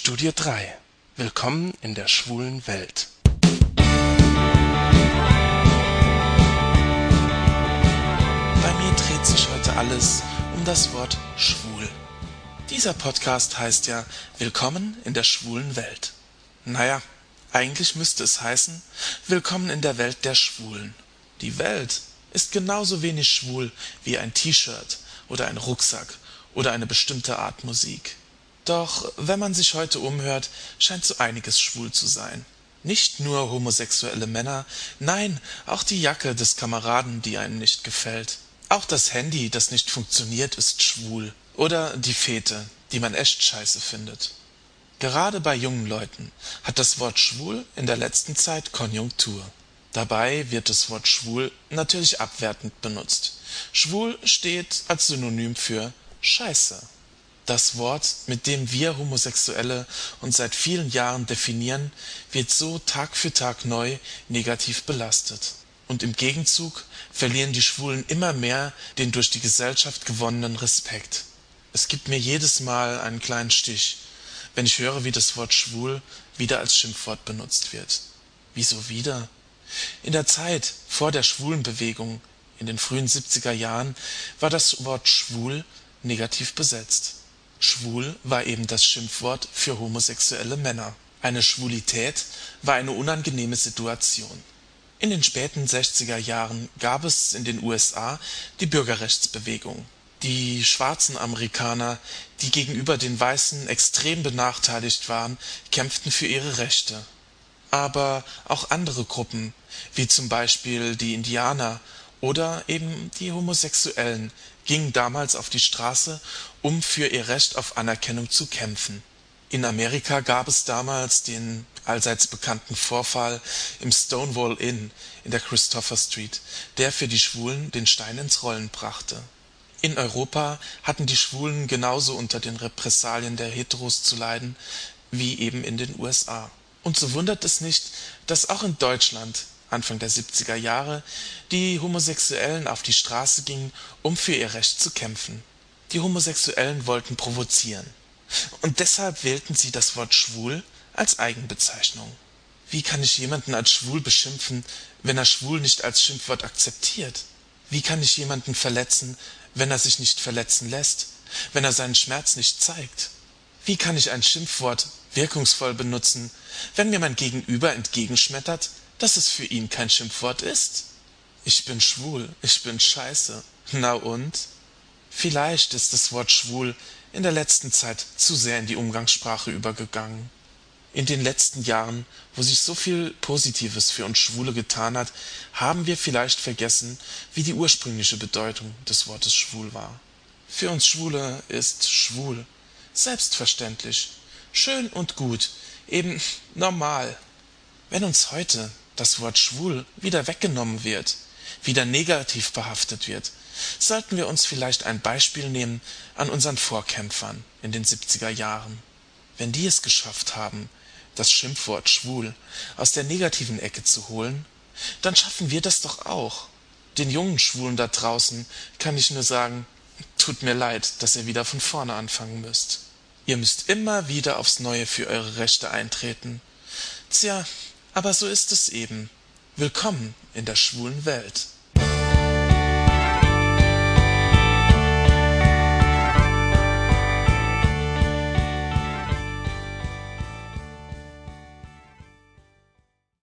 Studie 3 Willkommen in der schwulen Welt. Bei mir dreht sich heute alles um das Wort schwul. Dieser Podcast heißt ja Willkommen in der schwulen Welt. Naja, eigentlich müsste es heißen Willkommen in der Welt der Schwulen. Die Welt ist genauso wenig schwul wie ein T-Shirt oder ein Rucksack oder eine bestimmte Art Musik. Doch wenn man sich heute umhört, scheint so einiges schwul zu sein. Nicht nur homosexuelle Männer, nein, auch die Jacke des Kameraden, die einem nicht gefällt. Auch das Handy, das nicht funktioniert, ist schwul. Oder die Fete, die man echt scheiße findet. Gerade bei jungen Leuten hat das Wort schwul in der letzten Zeit Konjunktur. Dabei wird das Wort schwul natürlich abwertend benutzt. Schwul steht als Synonym für Scheiße. Das Wort, mit dem wir Homosexuelle uns seit vielen Jahren definieren, wird so Tag für Tag neu negativ belastet. Und im Gegenzug verlieren die Schwulen immer mehr den durch die Gesellschaft gewonnenen Respekt. Es gibt mir jedes Mal einen kleinen Stich, wenn ich höre, wie das Wort schwul wieder als Schimpfwort benutzt wird. Wieso wieder? In der Zeit vor der Schwulenbewegung in den frühen 70er Jahren war das Wort schwul negativ besetzt. Schwul war eben das Schimpfwort für homosexuelle Männer. Eine Schwulität war eine unangenehme Situation. In den späten 60er Jahren gab es in den USA die Bürgerrechtsbewegung. Die schwarzen Amerikaner, die gegenüber den Weißen extrem benachteiligt waren, kämpften für ihre Rechte. Aber auch andere Gruppen, wie zum Beispiel die Indianer oder eben die Homosexuellen, gingen damals auf die Straße, um für ihr Recht auf Anerkennung zu kämpfen. In Amerika gab es damals den allseits bekannten Vorfall im Stonewall Inn in der Christopher Street, der für die Schwulen den Stein ins Rollen brachte. In Europa hatten die Schwulen genauso unter den Repressalien der Heteros zu leiden wie eben in den USA. Und so wundert es nicht, dass auch in Deutschland Anfang der 70er Jahre die Homosexuellen auf die Straße gingen, um für ihr Recht zu kämpfen. Die Homosexuellen wollten provozieren. Und deshalb wählten sie das Wort schwul als Eigenbezeichnung. Wie kann ich jemanden als schwul beschimpfen, wenn er schwul nicht als Schimpfwort akzeptiert? Wie kann ich jemanden verletzen, wenn er sich nicht verletzen lässt, wenn er seinen Schmerz nicht zeigt? Wie kann ich ein Schimpfwort wirkungsvoll benutzen, wenn mir mein Gegenüber entgegenschmettert, dass es für ihn kein Schimpfwort ist? Ich bin schwul, ich bin scheiße. Na und? Vielleicht ist das Wort schwul in der letzten Zeit zu sehr in die Umgangssprache übergegangen. In den letzten Jahren, wo sich so viel Positives für uns Schwule getan hat, haben wir vielleicht vergessen, wie die ursprüngliche Bedeutung des Wortes schwul war. Für uns Schwule ist schwul selbstverständlich, schön und gut, eben normal. Wenn uns heute das Wort schwul wieder weggenommen wird, wieder negativ behaftet wird, sollten wir uns vielleicht ein Beispiel nehmen an unseren Vorkämpfern in den 70er Jahren. Wenn die es geschafft haben, das Schimpfwort schwul aus der negativen Ecke zu holen, dann schaffen wir das doch auch. Den jungen Schwulen da draußen kann ich nur sagen, tut mir leid, dass ihr wieder von vorne anfangen müsst. Ihr müsst immer wieder aufs Neue für eure Rechte eintreten. Tja, aber so ist es eben. Willkommen in der schwulen Welt.